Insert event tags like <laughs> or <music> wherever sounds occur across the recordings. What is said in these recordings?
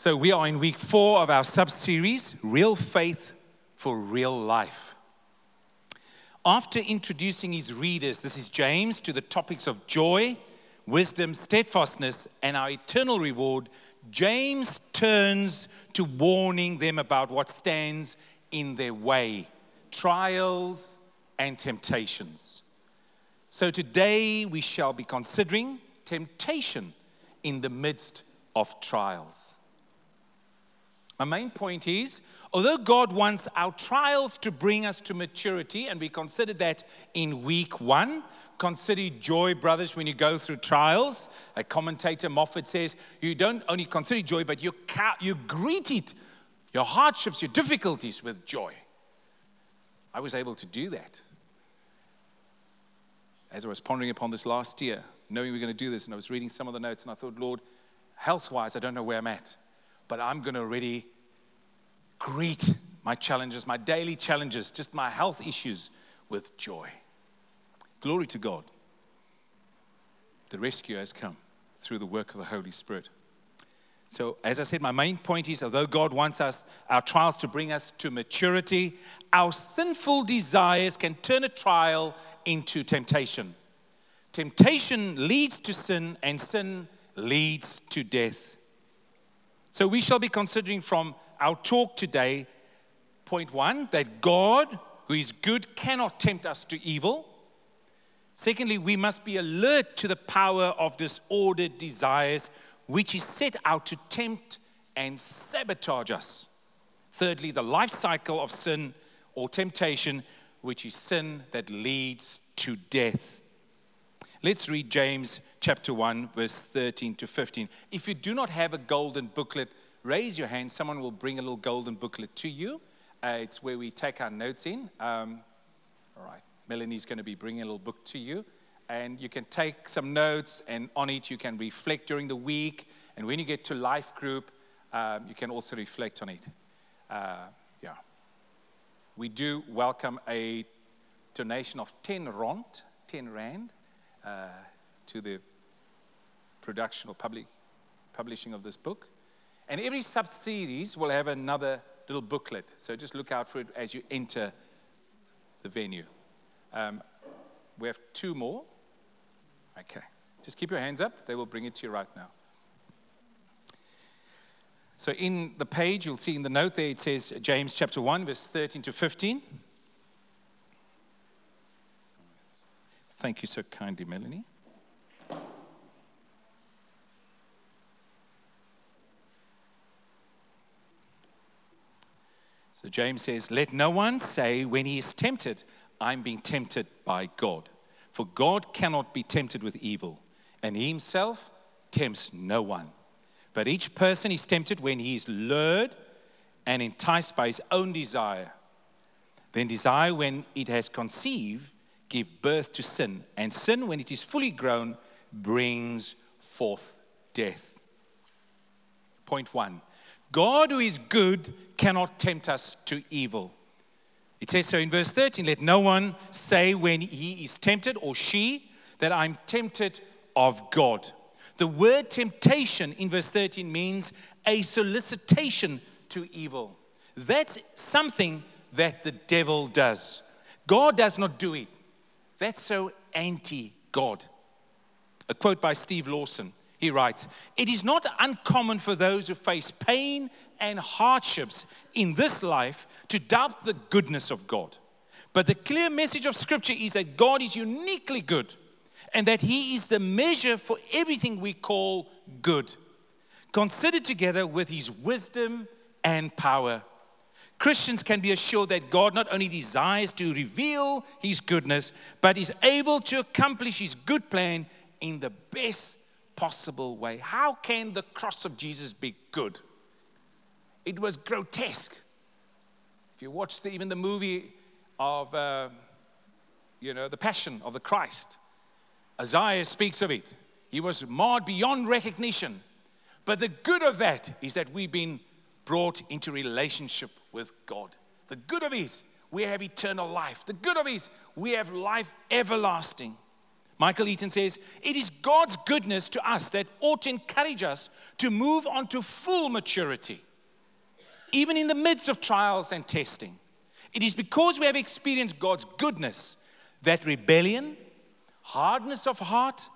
So, we are in week four of our sub series, Real Faith for Real Life. After introducing his readers, this is James, to the topics of joy, wisdom, steadfastness, and our eternal reward, James turns to warning them about what stands in their way trials and temptations. So, today we shall be considering temptation in the midst of trials. My main point is although God wants our trials to bring us to maturity, and we considered that in week one, consider joy, brothers, when you go through trials. A commentator, Moffatt, says you don't only consider joy, but you, you greet it, your hardships, your difficulties with joy. I was able to do that. As I was pondering upon this last year, knowing we are going to do this, and I was reading some of the notes, and I thought, Lord, health wise, I don't know where I'm at but I'm going to already greet my challenges, my daily challenges, just my health issues with joy. Glory to God. The rescue has come through the work of the Holy Spirit. So, as I said, my main point is although God wants us, our trials to bring us to maturity, our sinful desires can turn a trial into temptation. Temptation leads to sin, and sin leads to death. So we shall be considering from our talk today point one that God, who is good, cannot tempt us to evil. Secondly, we must be alert to the power of disordered desires, which is set out to tempt and sabotage us. Thirdly, the life cycle of sin or temptation, which is sin that leads to death. Let's read James chapter 1, verse 13 to 15. If you do not have a golden booklet, raise your hand. Someone will bring a little golden booklet to you. Uh, it's where we take our notes in. Um, all right, Melanie's going to be bringing a little book to you. And you can take some notes, and on it, you can reflect during the week. And when you get to life group, um, you can also reflect on it. Uh, yeah. We do welcome a donation of 10 rand, 10 rand uh, to the production or public, publishing of this book. And every sub series will have another little booklet. So just look out for it as you enter the venue. Um, we have two more. Okay. Just keep your hands up. They will bring it to you right now. So in the page, you'll see in the note there, it says James chapter 1, verse 13 to 15. Thank you so kindly, Melanie. So James says, Let no one say when he is tempted, I'm being tempted by God. For God cannot be tempted with evil, and he himself tempts no one. But each person is tempted when he is lured and enticed by his own desire. Then desire, when it has conceived, give birth to sin. And sin, when it is fully grown, brings forth death. Point one God, who is good, cannot tempt us to evil. It says so in verse 13 let no one say when he is tempted or she that I'm tempted of God. The word temptation in verse 13 means a solicitation to evil. That's something that the devil does. God does not do it. That's so anti God. A quote by Steve Lawson. He writes It is not uncommon for those who face pain and hardships in this life to doubt the goodness of God. But the clear message of Scripture is that God is uniquely good and that He is the measure for everything we call good, considered together with His wisdom and power. Christians can be assured that God not only desires to reveal His goodness, but is able to accomplish His good plan in the best possible way. How can the cross of Jesus be good? It was grotesque. If you watch the, even the movie of, uh, you know, the Passion of the Christ, Isaiah speaks of it. He was marred beyond recognition. But the good of that is that we've been brought into relationship with God. The good of it, we have eternal life. The good of it, we have life everlasting. Michael Eaton says, It is God's goodness to us that ought to encourage us to move on to full maturity, even in the midst of trials and testing. It is because we have experienced God's goodness that rebellion, hardness of heart,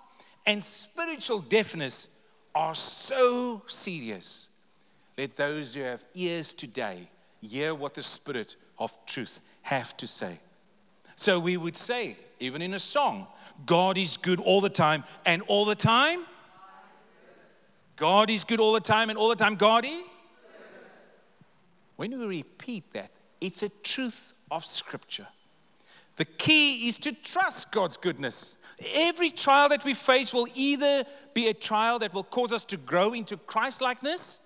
and spiritual deafness are so serious. Let those who have ears today hear what the Spirit of truth have to say. So we would say, even in a song, God is good all the time, and all the time, God is good all the time, and all the time, God is. When we repeat that, it's a truth of Scripture. The key is to trust God's goodness. Every trial that we face will either be a trial that will cause us to grow into Christ likeness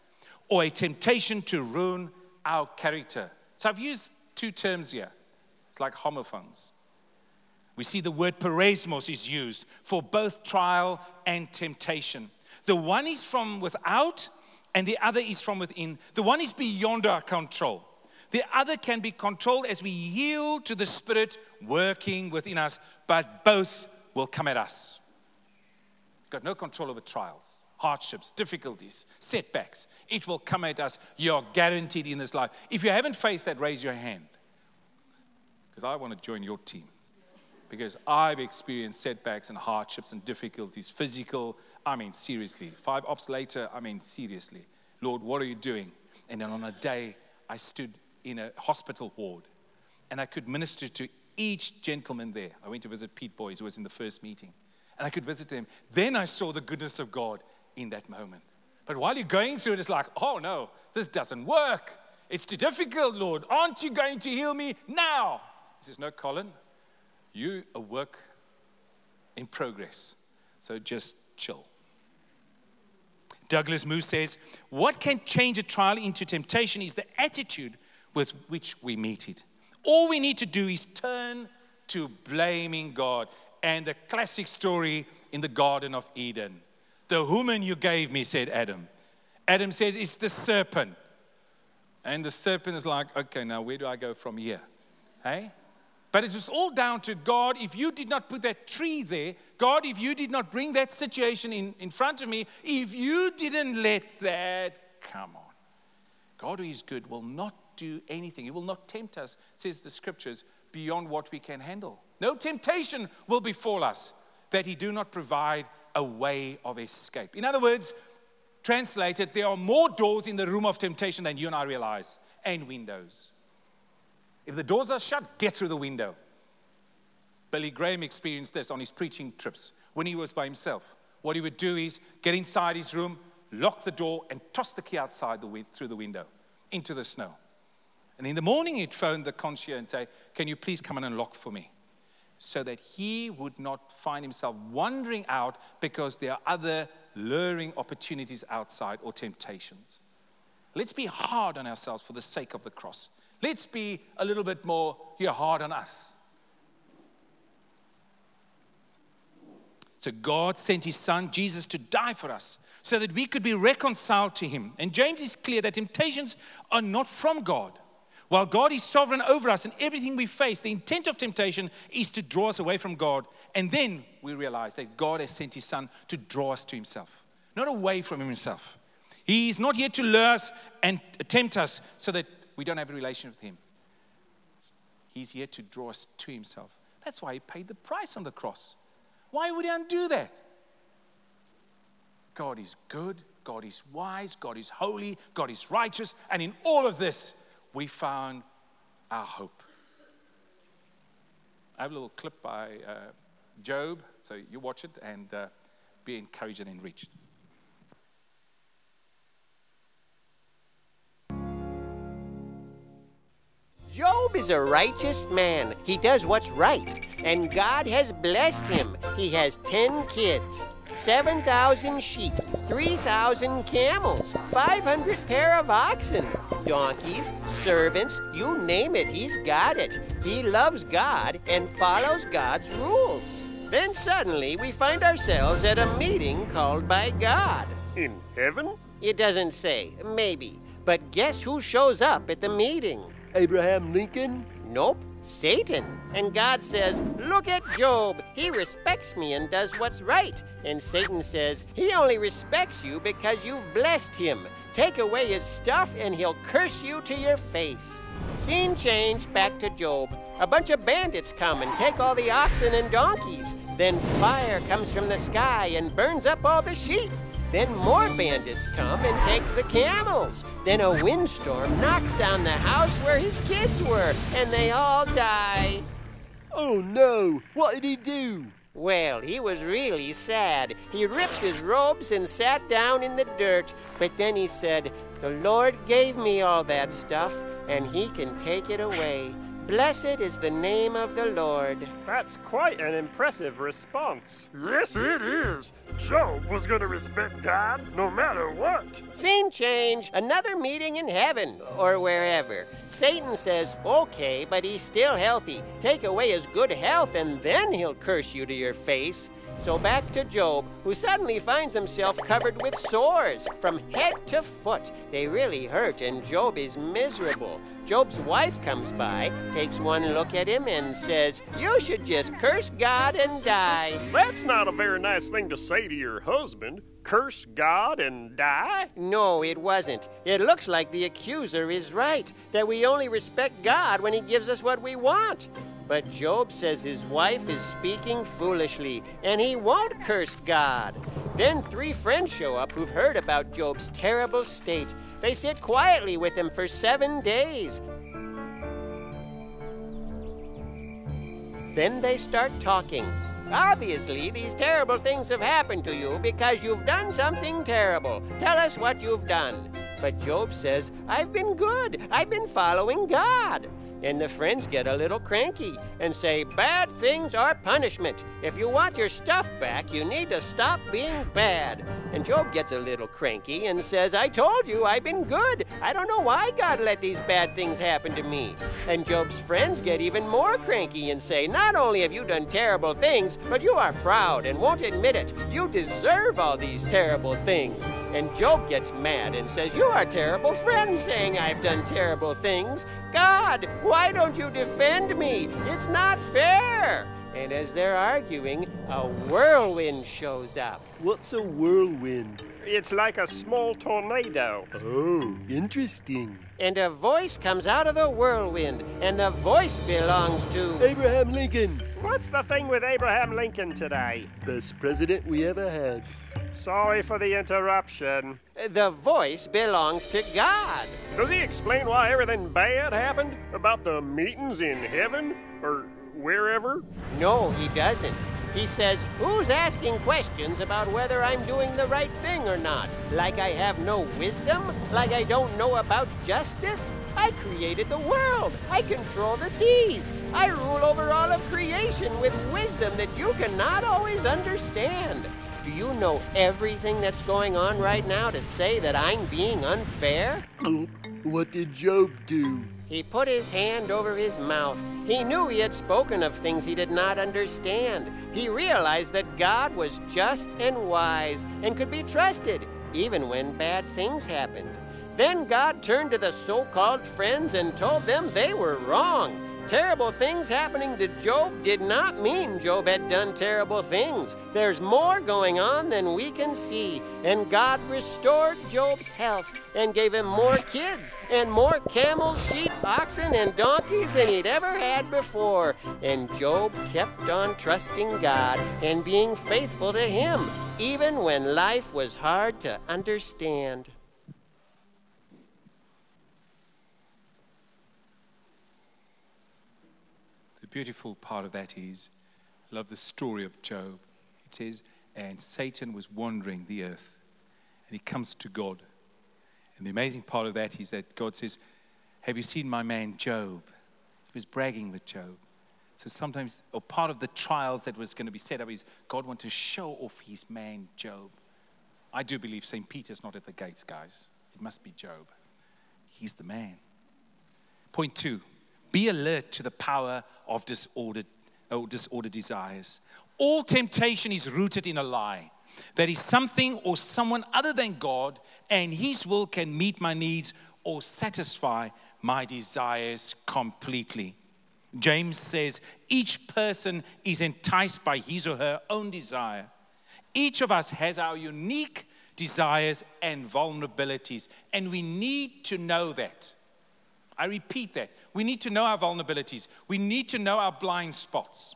or a temptation to ruin our character. So I've used two terms here. It's like homophones. We see the word peirasmos is used for both trial and temptation. The one is from without, and the other is from within. The one is beyond our control. The other can be controlled as we yield to the Spirit working within us, but both will come at us. Got no control over trials, hardships, difficulties, setbacks. It will come at us. You're guaranteed in this life. If you haven't faced that, raise your hand. Because I want to join your team. Because I've experienced setbacks and hardships and difficulties, physical, I mean, seriously. Five ops later, I mean, seriously. Lord, what are you doing? And then on a day, I stood in a hospital ward and I could minister to each gentleman there. I went to visit Pete Boys, who was in the first meeting, and I could visit them. Then I saw the goodness of God in that moment. But while you're going through it, it's like, oh no, this doesn't work. It's too difficult, Lord. Aren't you going to heal me now? He says, No, Colin, you a work in progress. So just chill. Douglas Moo says, What can change a trial into temptation is the attitude with which we meet it. All we need to do is turn to blaming God. And the classic story in the Garden of Eden the woman you gave me, said Adam. Adam says, It's the serpent. And the serpent is like, Okay, now where do I go from here? Hey? But it was all down to God. If you did not put that tree there, God, if you did not bring that situation in, in front of me, if you didn't let that come on, God who is good will not do anything. He will not tempt us, says the scriptures, beyond what we can handle. No temptation will befall us that He do not provide a way of escape. In other words, translated, there are more doors in the room of temptation than you and I realize, and windows. If the doors are shut, get through the window. Billy Graham experienced this on his preaching trips when he was by himself. What he would do is get inside his room, lock the door, and toss the key outside the, through the window into the snow. And in the morning, he'd phone the concierge and say, Can you please come and unlock for me? so that he would not find himself wandering out because there are other luring opportunities outside or temptations. Let's be hard on ourselves for the sake of the cross. Let's be a little bit more here hard on us. So God sent his son Jesus to die for us so that we could be reconciled to him. And James is clear that temptations are not from God. While God is sovereign over us and everything we face, the intent of temptation is to draw us away from God. And then we realize that God has sent His Son to draw us to Himself, not away from Himself. He is not here to lure us and tempt us so that we don't have a relation with Him. He's here to draw us to Himself. That's why He paid the price on the cross. Why would He undo that? God is good, God is wise, God is holy, God is righteous, and in all of this, we found our hope. I have a little clip by uh, Job, so you watch it and uh, be encouraged and enriched. Job is a righteous man. He does what's right, and God has blessed him. He has 10 kids. 7,000 sheep, 3,000 camels, 500 pair of oxen, donkeys, servants, you name it, he's got it. He loves God and follows God's rules. Then suddenly we find ourselves at a meeting called by God. In heaven? It doesn't say, maybe. But guess who shows up at the meeting? Abraham Lincoln? Nope. Satan. And God says, Look at Job. He respects me and does what's right. And Satan says, He only respects you because you've blessed him. Take away his stuff and he'll curse you to your face. Scene change back to Job. A bunch of bandits come and take all the oxen and donkeys. Then fire comes from the sky and burns up all the sheep. Then more bandits come and take the camels. Then a windstorm knocks down the house where his kids were, and they all die. Oh no! What did he do? Well, he was really sad. He ripped his robes and sat down in the dirt. But then he said, The Lord gave me all that stuff, and he can take it away. Blessed is the name of the Lord. That's quite an impressive response. Yes, it is. Job was going to respect God no matter what. Scene change. Another meeting in heaven or wherever. Satan says, okay, but he's still healthy. Take away his good health and then he'll curse you to your face. So back to Job, who suddenly finds himself covered with sores from head to foot. They really hurt, and Job is miserable. Job's wife comes by, takes one look at him, and says, You should just curse God and die. That's not a very nice thing to say to your husband. Curse God and die? No, it wasn't. It looks like the accuser is right, that we only respect God when he gives us what we want. But Job says his wife is speaking foolishly, and he won't curse God. Then three friends show up who've heard about Job's terrible state. They sit quietly with him for seven days. Then they start talking. Obviously, these terrible things have happened to you because you've done something terrible. Tell us what you've done. But Job says, I've been good. I've been following God. And the friends get a little cranky and say, Bad things are punishment. If you want your stuff back, you need to stop being bad. And Job gets a little cranky and says, I told you I've been good. I don't know why God let these bad things happen to me. And Job's friends get even more cranky and say, Not only have you done terrible things, but you are proud and won't admit it. You deserve all these terrible things. And Job gets mad and says, You are terrible friends saying I've done terrible things. God, why don't you defend me? It's not fair. And as they're arguing, a whirlwind shows up. What's a whirlwind? It's like a small tornado. Oh, interesting. And a voice comes out of the whirlwind, and the voice belongs to. Abraham Lincoln, What's the thing with Abraham Lincoln today? best president we ever had. Sorry for the interruption. The voice belongs to God. Does he explain why everything bad happened? About the meetings in heaven? Or wherever? No, he doesn't. He says, Who's asking questions about whether I'm doing the right thing or not? Like I have no wisdom? Like I don't know about justice? I created the world. I control the seas. I rule over all of creation with wisdom that you cannot always understand. Do you know everything that's going on right now to say that I'm being unfair? Oh, what did Job do? He put his hand over his mouth. He knew he had spoken of things he did not understand. He realized that God was just and wise and could be trusted, even when bad things happened. Then God turned to the so called friends and told them they were wrong. Terrible things happening to Job did not mean Job had done terrible things. There's more going on than we can see. And God restored Job's health and gave him more kids and more camels, sheep, oxen, and donkeys than he'd ever had before. And Job kept on trusting God and being faithful to Him, even when life was hard to understand. Beautiful part of that is, I love the story of Job. It says, and Satan was wandering the earth, and he comes to God. And the amazing part of that is that God says, Have you seen my man Job? He was bragging with Job. So sometimes, or part of the trials that was going to be set up is God wanted to show off his man Job. I do believe St. Peter's not at the gates, guys. It must be Job. He's the man. Point two be alert to the power of disordered, or disordered desires. All temptation is rooted in a lie. There is something or someone other than God, and His will can meet my needs or satisfy my desires completely. James says each person is enticed by his or her own desire. Each of us has our unique desires and vulnerabilities, and we need to know that. I repeat that. We need to know our vulnerabilities, we need to know our blind spots.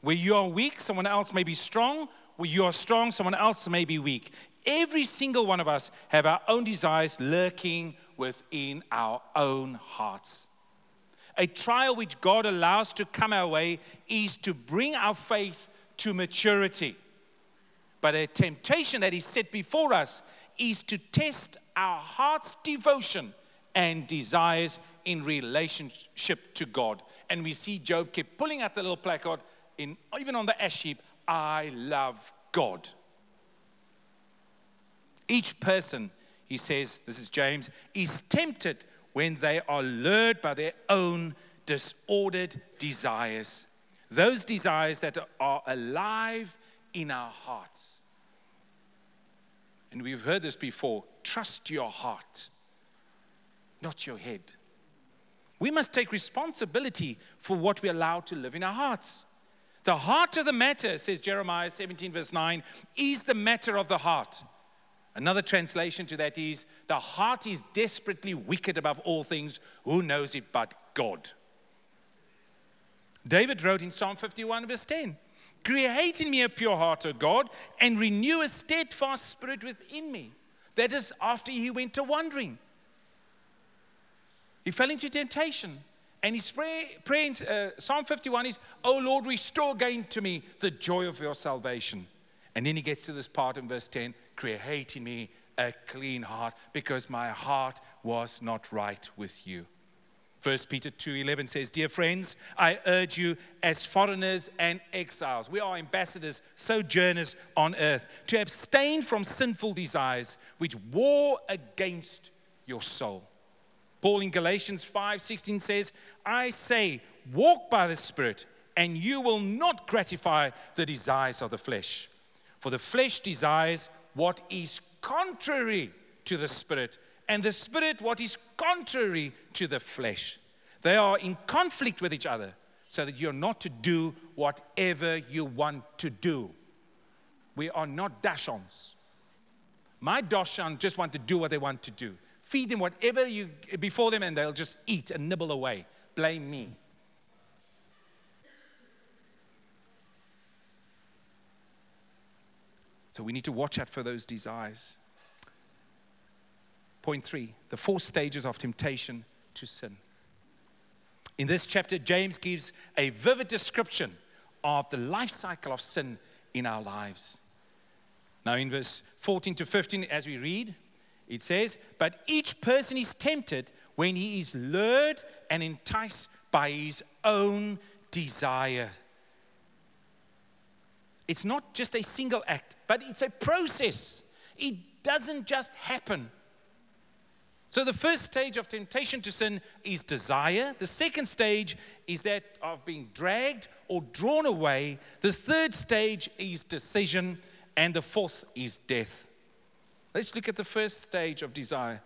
Where you are weak, someone else may be strong. Where you are strong, someone else may be weak. Every single one of us have our own desires lurking within our own hearts. A trial which God allows to come our way is to bring our faith to maturity. But a temptation that is set before us is to test our heart's devotion and desires in relationship to God. And we see Job keep pulling out the little placard, in, even on the ash heap I love God. Each person, he says, this is James, is tempted when they are lured by their own disordered desires. Those desires that are alive in our hearts. And we've heard this before trust your heart, not your head. We must take responsibility for what we allow to live in our hearts. The heart of the matter, says Jeremiah 17, verse 9, is the matter of the heart. Another translation to that is the heart is desperately wicked above all things. Who knows it but God? David wrote in Psalm 51, verse 10 Create in me a pure heart, O God, and renew a steadfast spirit within me. That is after he went to wandering. He fell into temptation. And prayer in uh, Psalm 51 is, Oh Lord, restore again to me the joy of your salvation. And then he gets to this part in verse 10 create in me a clean heart because my heart was not right with you. 1 Peter 2:11 says, "Dear friends, I urge you as foreigners and exiles, we are ambassadors, sojourners on earth, to abstain from sinful desires which war against your soul." Paul in Galatians 5:16 says, "I say, walk by the Spirit, and you will not gratify the desires of the flesh. For the flesh desires what is contrary to the Spirit, and the Spirit what is contrary to the flesh. They are in conflict with each other, so that you're not to do whatever you want to do. We are not Dachshunds. My Dachshund just want to do what they want to do. Feed them whatever you before them, and they'll just eat and nibble away. Blame me. So we need to watch out for those desires. Point three the four stages of temptation to sin. In this chapter, James gives a vivid description of the life cycle of sin in our lives. Now, in verse 14 to 15, as we read, it says, But each person is tempted when he is lured and enticed by his own desire. It's not just a single act, but it's a process. It doesn't just happen. So, the first stage of temptation to sin is desire. The second stage is that of being dragged or drawn away. The third stage is decision. And the fourth is death. Let's look at the first stage of desire.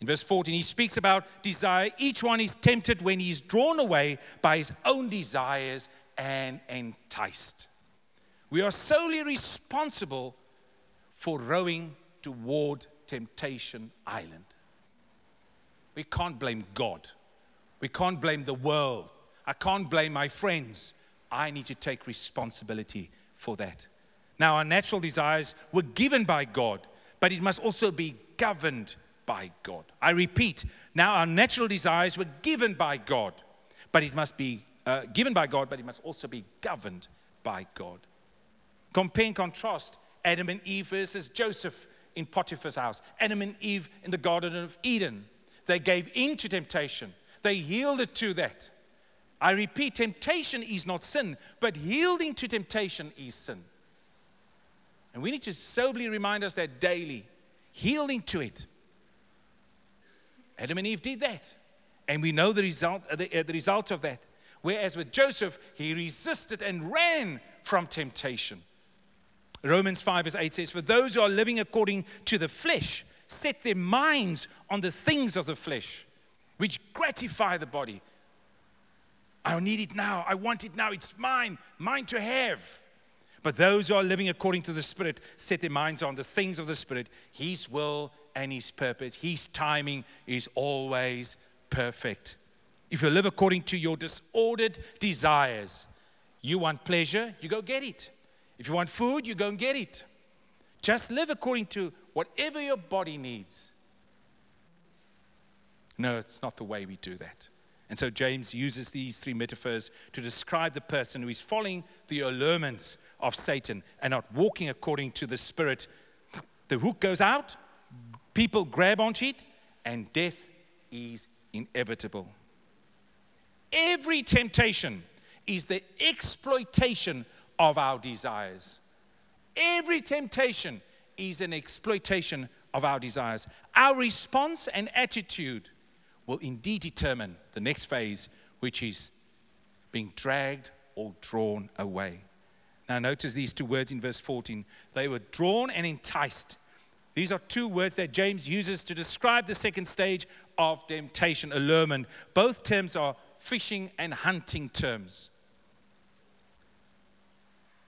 In verse 14, he speaks about desire. Each one is tempted when he is drawn away by his own desires and enticed. We are solely responsible for rowing toward Temptation Island. We can't blame God. We can't blame the world. I can't blame my friends. I need to take responsibility for that. Now, our natural desires were given by God, but it must also be governed by God. I repeat, now our natural desires were given by God, but it must be uh, given by God, but it must also be governed by God. Compare and contrast Adam and Eve versus Joseph in Potiphar's house, Adam and Eve in the Garden of Eden. They gave in to temptation, they yielded to that. I repeat, temptation is not sin, but yielding to temptation is sin. And we need to soberly remind us that daily, yielding to it. Adam and Eve did that. And we know the result, uh, the, uh, the result of that. Whereas with Joseph, he resisted and ran from temptation. Romans 5 verse 8 says, For those who are living according to the flesh set their minds on the things of the flesh, which gratify the body. I need it now. I want it now. It's mine, mine to have. But those who are living according to the Spirit set their minds on the things of the Spirit, His will and His purpose. His timing is always perfect. If you live according to your disordered desires, you want pleasure, you go get it. If you want food, you go and get it. Just live according to whatever your body needs. No, it's not the way we do that. And so James uses these three metaphors to describe the person who is following the allurements of Satan and not walking according to the Spirit. The hook goes out, people grab onto it, and death is inevitable. Every temptation is the exploitation of our desires. Every temptation is an exploitation of our desires. Our response and attitude will indeed determine the next phase, which is being dragged or drawn away. Now, notice these two words in verse 14. They were drawn and enticed. These are two words that James uses to describe the second stage of temptation, allurement. Both terms are fishing and hunting terms.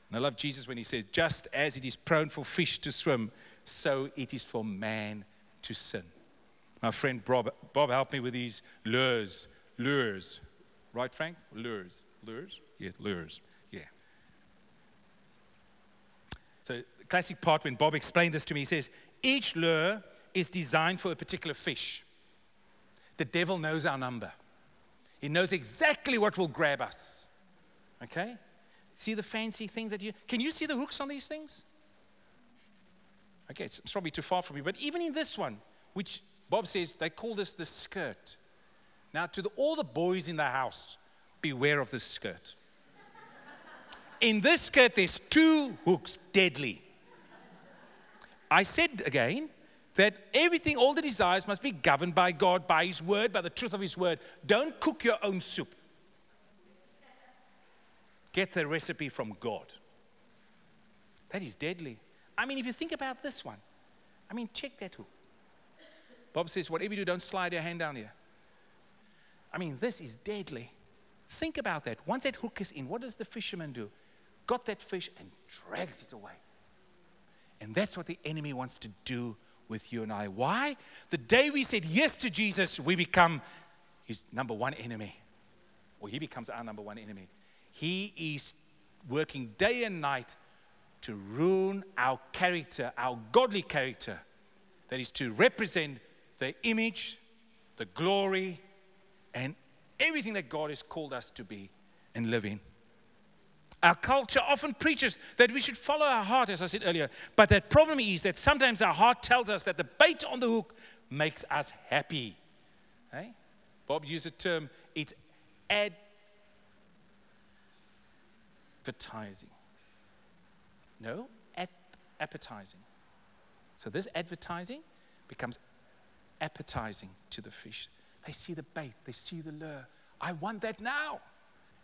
And I love Jesus when he says, Just as it is prone for fish to swim, so it is for man to sin. My friend Bob, Bob helped me with these lures. Lures. Right, Frank? Lures. Lures? Yeah, lures. Yeah. So, the classic part when Bob explained this to me, he says, Each lure is designed for a particular fish. The devil knows our number, he knows exactly what will grab us. Okay? See the fancy things that you can you see the hooks on these things? Okay, it's, it's probably too far from you, but even in this one, which Bob says they call this the skirt. Now, to the, all the boys in the house, beware of this skirt. In this skirt, there's two hooks, deadly. I said again that everything, all the desires must be governed by God, by His word, by the truth of His word. Don't cook your own soup. Get the recipe from God. That is deadly. I mean, if you think about this one, I mean, check that hook. Bob says, whatever you do, don't slide your hand down here. I mean, this is deadly. Think about that. Once that hook is in, what does the fisherman do? Got that fish and drags it away. And that's what the enemy wants to do with you and I. Why? The day we said yes to Jesus, we become his number one enemy. Or he becomes our number one enemy. He is working day and night to ruin our character, our godly character, that is to represent the image, the glory, and everything that God has called us to be and live in. Our culture often preaches that we should follow our heart, as I said earlier. But that problem is that sometimes our heart tells us that the bait on the hook makes us happy. Hey? Bob used a term, it's advertising. No, appetizing. So this advertising becomes appetizing to the fish. They see the bait, they see the lure. I want that now.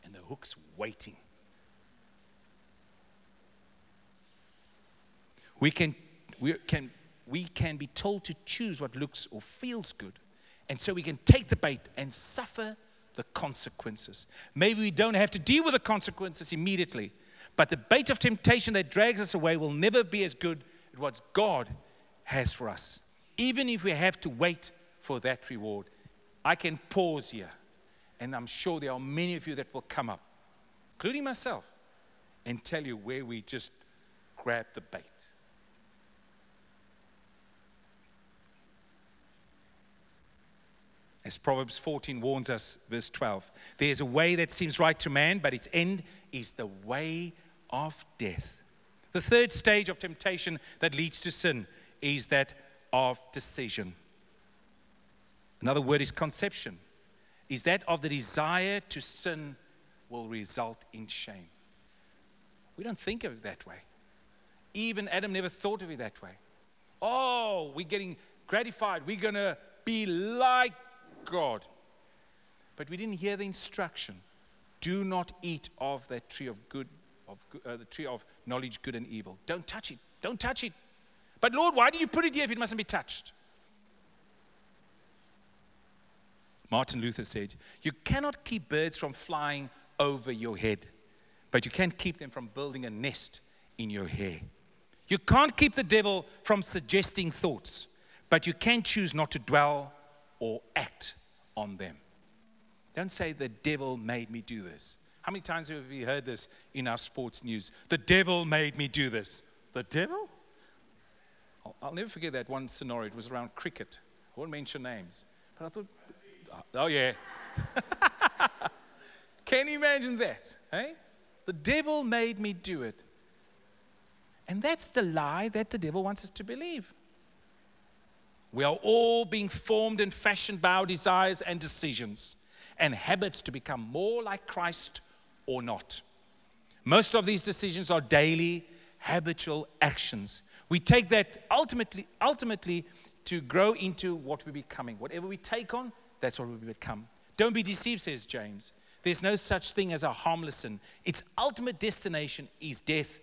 And the hook's waiting. We can, we can, we can be told to choose what looks or feels good. And so we can take the bait and suffer the consequences. Maybe we don't have to deal with the consequences immediately, but the bait of temptation that drags us away will never be as good as what God has for us even if we have to wait for that reward. I can pause here, and I'm sure there are many of you that will come up, including myself, and tell you where we just grabbed the bait. As Proverbs 14 warns us, verse 12, there's a way that seems right to man, but its end is the way of death. The third stage of temptation that leads to sin is that of decision. Another word is conception. Is that of the desire to sin will result in shame. We don't think of it that way. Even Adam never thought of it that way. Oh, we're getting gratified. We're going to be like God. But we didn't hear the instruction. Do not eat of that tree of good, of uh, the tree of knowledge, good and evil. Don't touch it. Don't touch it. But Lord, why did you put it here if it mustn't be touched? Martin Luther said, You cannot keep birds from flying over your head, but you can keep them from building a nest in your hair. You can't keep the devil from suggesting thoughts, but you can choose not to dwell or act on them. Don't say, The devil made me do this. How many times have we heard this in our sports news? The devil made me do this. The devil? I'll, I'll never forget that one scenario. It was around cricket. I won't mention names. But I thought, oh, oh yeah. <laughs> Can you imagine that? Hey? The devil made me do it. And that's the lie that the devil wants us to believe. We are all being formed and fashioned by our desires and decisions and habits to become more like Christ or not. Most of these decisions are daily, habitual actions. We take that ultimately, ultimately to grow into what we're becoming. Whatever we take on, that's what we become. Don't be deceived, says James. There's no such thing as a harmless sin. Its ultimate destination is death.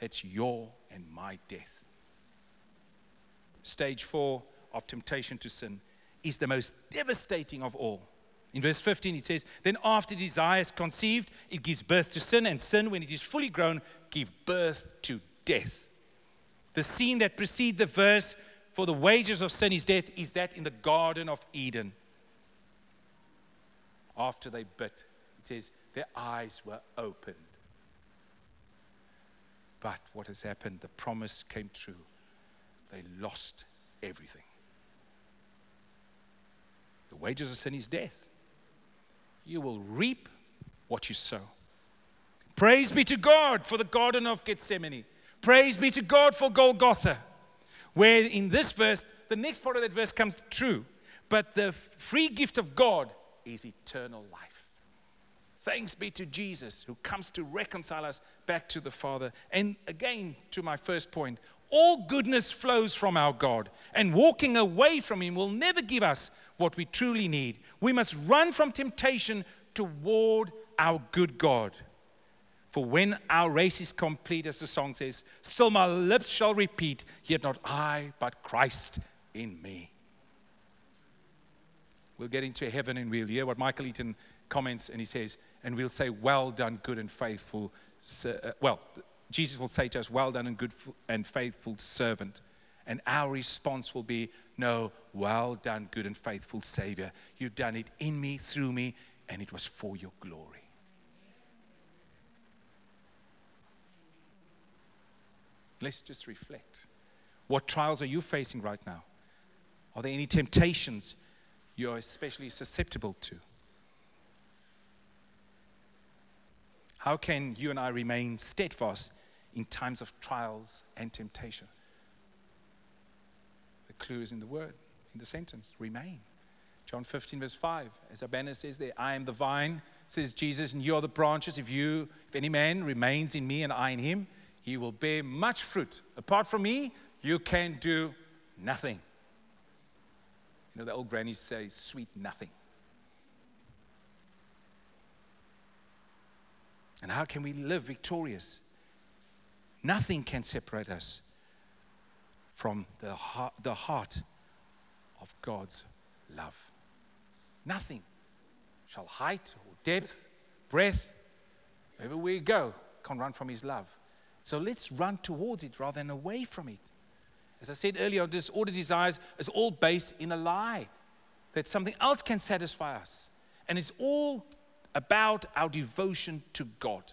That's your and my death. Stage four of temptation to sin is the most devastating of all. In verse 15, it says, Then after desire is conceived, it gives birth to sin, and sin, when it is fully grown, gives birth to death. The scene that precedes the verse, for the wages of sin is death, is that in the Garden of Eden. After they bit, it says, their eyes were opened. But what has happened? The promise came true. They lost everything. The wages of sin is death you will reap what you sow. Praise be to God for the Garden of Gethsemane. Praise be to God for Golgotha, where in this verse, the next part of that verse comes true. But the free gift of God is eternal life. Thanks be to Jesus who comes to reconcile us back to the Father. And again, to my first point, all goodness flows from our God, and walking away from Him will never give us what we truly need. We must run from temptation toward our good God. For when our race is complete, as the song says, still my lips shall repeat, yet not I, but Christ in me. We'll get into heaven and we'll hear what Michael Eaton comments, and he says, and we'll say, Well done, good and faithful. Uh, well, Jesus will say to us, Well done and good and faithful servant. And our response will be, No, well done, good and faithful Savior. You've done it in me, through me, and it was for your glory. Let's just reflect. What trials are you facing right now? Are there any temptations you're especially susceptible to? How can you and I remain steadfast in times of trials and temptation. Clue is in the word, in the sentence remain. John 15, verse 5, as Abana says there, I am the vine, says Jesus, and you are the branches. If you, if any man remains in me and I in him, he will bear much fruit. Apart from me, you can do nothing. You know, the old granny says, sweet nothing. And how can we live victorious Nothing can separate us from the heart, the heart of God's love. Nothing shall height or depth, breadth, wherever we go, can run from His love. So let's run towards it rather than away from it. As I said earlier, disorder desires is all based in a lie that something else can satisfy us. And it's all about our devotion to God.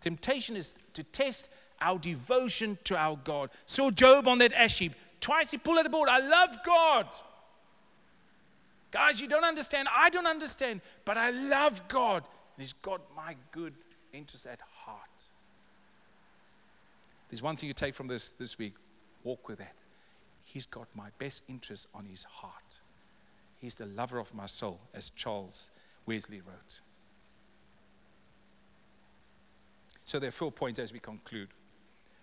Temptation is to test our devotion to our God. Saw Job on that ash heap. Twice he pulled at the board. I love God. Guys, you don't understand. I don't understand. But I love God. And He's got my good interest at heart. There's one thing you take from this this week walk with that. He's got my best interest on His heart. He's the lover of my soul, as Charles Wesley wrote. So there are four points as we conclude.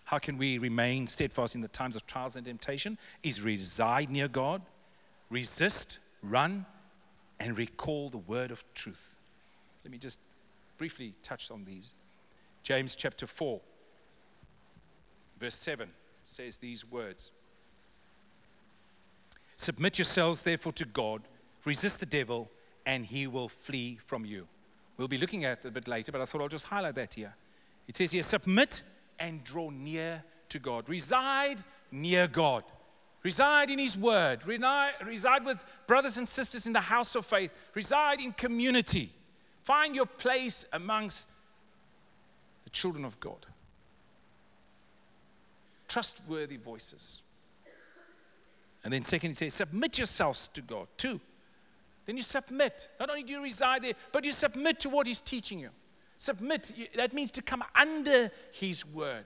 How can we remain steadfast in the times of trials and temptation? Is reside near God, resist, run, and recall the word of truth. Let me just briefly touch on these. James chapter 4, verse 7 says these words Submit yourselves, therefore, to God, resist the devil, and he will flee from you. We'll be looking at it a bit later, but I thought I'll just highlight that here. It says here, submit and draw near to God. Reside near God. Reside in His Word. Reside with brothers and sisters in the house of faith. Reside in community. Find your place amongst the children of God. Trustworthy voices. And then, second, it says, submit yourselves to God. Two, then you submit. Not only do you reside there, but you submit to what He's teaching you. Submit, that means to come under His word.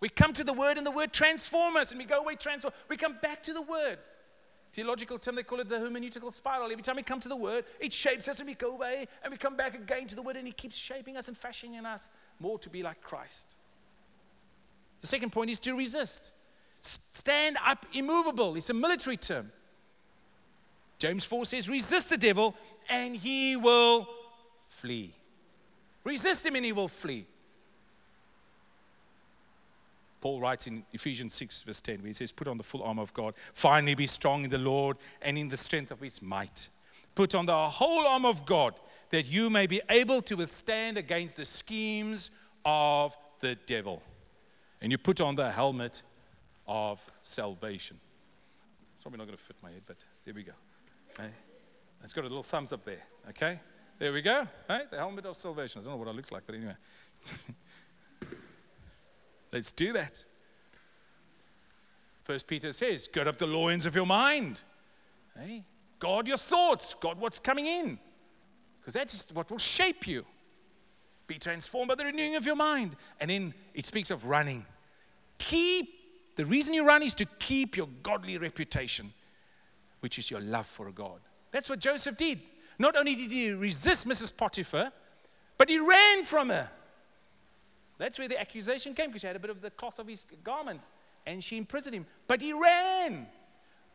We come to the word, and the word transforms us, and we go away transform. We come back to the word. Theological term, they call it the hermeneutical spiral. Every time we come to the word, it shapes us, and we go away, and we come back again to the word, and He keeps shaping us and fashioning us more to be like Christ. The second point is to resist. Stand up immovable. It's a military term. James 4 says, resist the devil and he will flee. Resist him and he will flee. Paul writes in Ephesians 6, verse 10, where he says, Put on the full armor of God. Finally, be strong in the Lord and in the strength of his might. Put on the whole armor of God that you may be able to withstand against the schemes of the devil. And you put on the helmet of salvation. It's probably not going to fit my head, but there we go. Okay? It's got a little thumbs up there. Okay? There we go. Right? The helmet of salvation. I don't know what I look like, but anyway. <laughs> Let's do that. First Peter says, gird up the loins of your mind. Hey? Guard your thoughts. Guard what's coming in. Because that's what will shape you. Be transformed by the renewing of your mind. And then it speaks of running. Keep, the reason you run is to keep your godly reputation, which is your love for God. That's what Joseph did. Not only did he resist Mrs. Potiphar, but he ran from her. That's where the accusation came because she had a bit of the cloth of his garment and she imprisoned him. But he ran.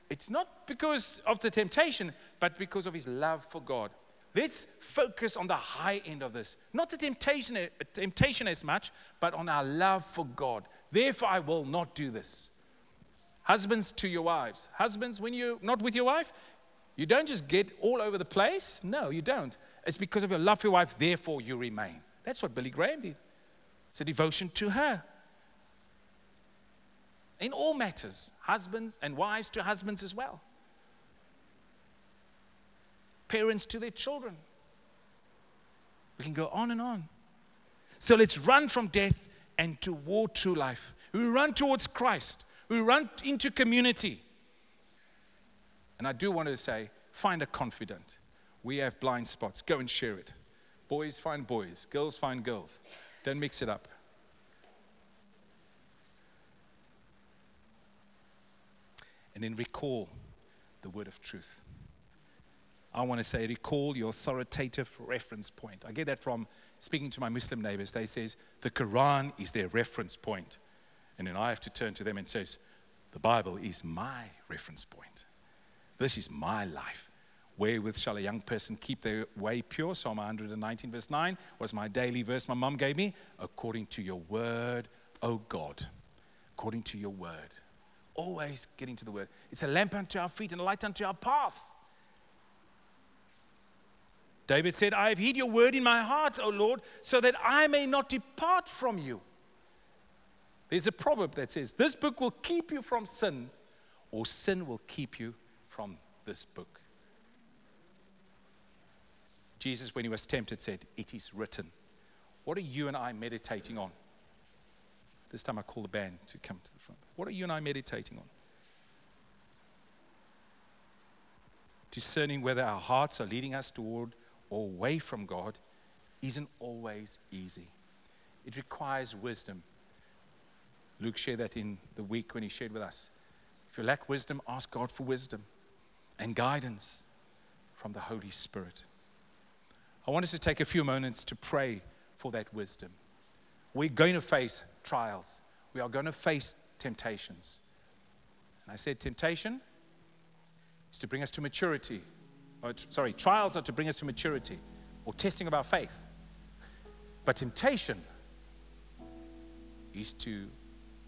It's not because of the temptation, but because of his love for God. Let's focus on the high end of this. Not the temptation, temptation as much, but on our love for God. Therefore, I will not do this. Husbands to your wives. Husbands, when you're not with your wife, you don't just get all over the place. No, you don't. It's because of your love for your wife, therefore you remain. That's what Billy Graham did. It's a devotion to her. In all matters, husbands and wives to husbands as well, parents to their children. We can go on and on. So let's run from death and toward true life. We run towards Christ, we run into community. And I do want to say find a confidant. We have blind spots. Go and share it. Boys find boys, girls find girls. Don't mix it up. And then recall the word of truth. I want to say, recall your authoritative reference point. I get that from speaking to my Muslim neighbors. They says the Quran is their reference point. And then I have to turn to them and says, the Bible is my reference point. This is my life. Wherewith shall a young person keep their way pure? Psalm 119, verse 9 was my daily verse my mom gave me. According to your word, O God. According to your word. Always getting to the word. It's a lamp unto our feet and a light unto our path. David said, I have hid your word in my heart, O Lord, so that I may not depart from you. There's a proverb that says, This book will keep you from sin, or sin will keep you from this book. Jesus, when he was tempted, said, It is written. What are you and I meditating on? This time I call the band to come to the front. What are you and I meditating on? Discerning whether our hearts are leading us toward or away from God isn't always easy. It requires wisdom. Luke shared that in the week when he shared with us. If you lack wisdom, ask God for wisdom and guidance from the Holy Spirit. I want us to take a few moments to pray for that wisdom. We're going to face trials, we are going to face temptations. And I said, temptation is to bring us to maturity. Oh, or, sorry, trials are to bring us to maturity or testing of our faith. But temptation is to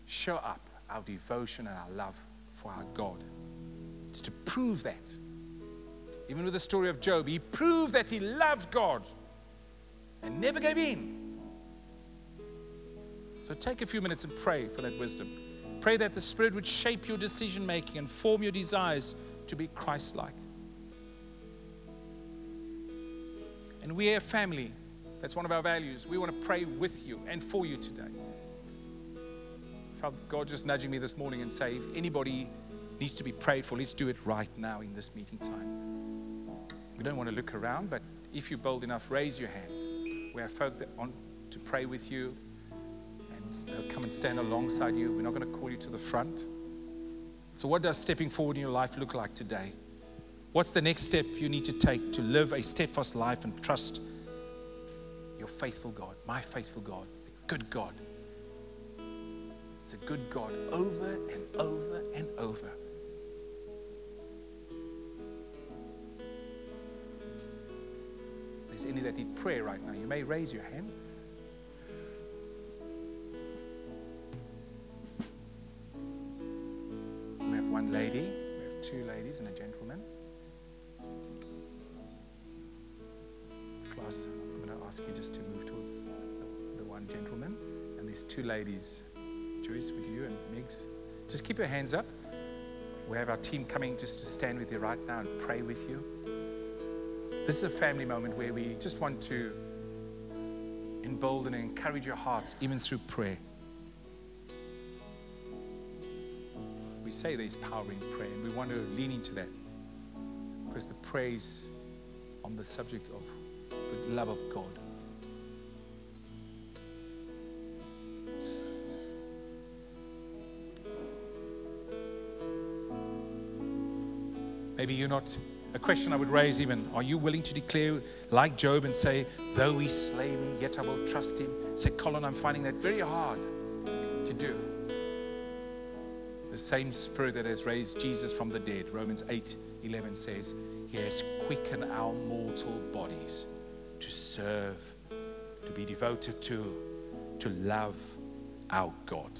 show up our devotion and our love for our God. To prove that. Even with the story of Job, he proved that he loved God and never gave in. So take a few minutes and pray for that wisdom. Pray that the Spirit would shape your decision making and form your desires to be Christ like. And we are a family. That's one of our values. We want to pray with you and for you today. I felt God just nudging me this morning and say, if anybody needs to be prayed for, let's do it right now in this meeting time. We don't want to look around, but if you're bold enough, raise your hand. We have folk that want to pray with you and they'll come and stand alongside you. We're not going to call you to the front. So, what does stepping forward in your life look like today? What's the next step you need to take to live a steadfast life and trust your faithful God, my faithful God, the good God? It's a good God over and over and over. There's any that need prayer right now, you may raise your hand. We have one lady, we have two ladies and a gentleman. Class, I'm going to ask you just to move towards the, one gentleman. And there's two ladies, Joyce with you and Megs. Just keep your hands up. We have our team coming just to stand with you right now and pray with you. This is a family moment where we just want to embolden and encourage your hearts, even through prayer. We say there's power in prayer, and we want to lean into that because the praise on the subject of the love of God. Maybe you're not. A question I would raise even are you willing to declare, like Job, and say, Though he slay me, yet I will trust him? Say, Colin, I'm finding that very hard to do. The same spirit that has raised Jesus from the dead, Romans 8 11 says, He has quickened our mortal bodies to serve, to be devoted to, to love our God.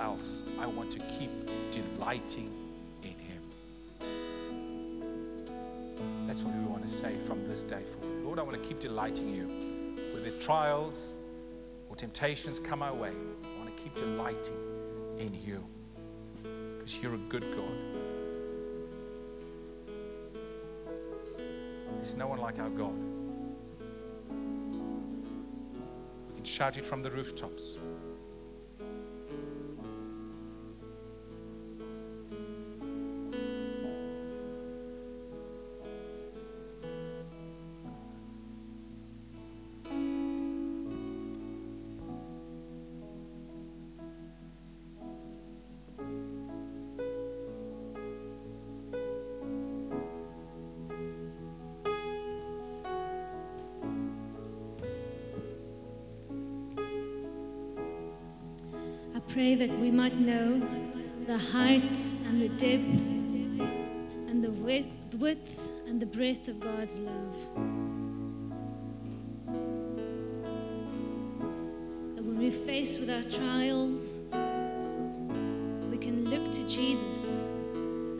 Else, I want to keep delighting in Him. That's what we want to say from this day forward. Lord, I want to keep delighting you. Whether trials or temptations come our way, I want to keep delighting in you because you're a good God. There's no one like our God. We can shout it from the rooftops. Pray that we might know the height and the depth and the width, and the breadth of God's love. That when we're faced with our trials, we can look to Jesus.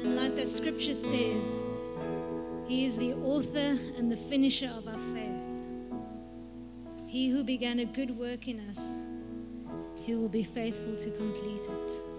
And like that scripture says, He is the author and the finisher of our faith. He who began a good work in us, He will be faithful to complete it.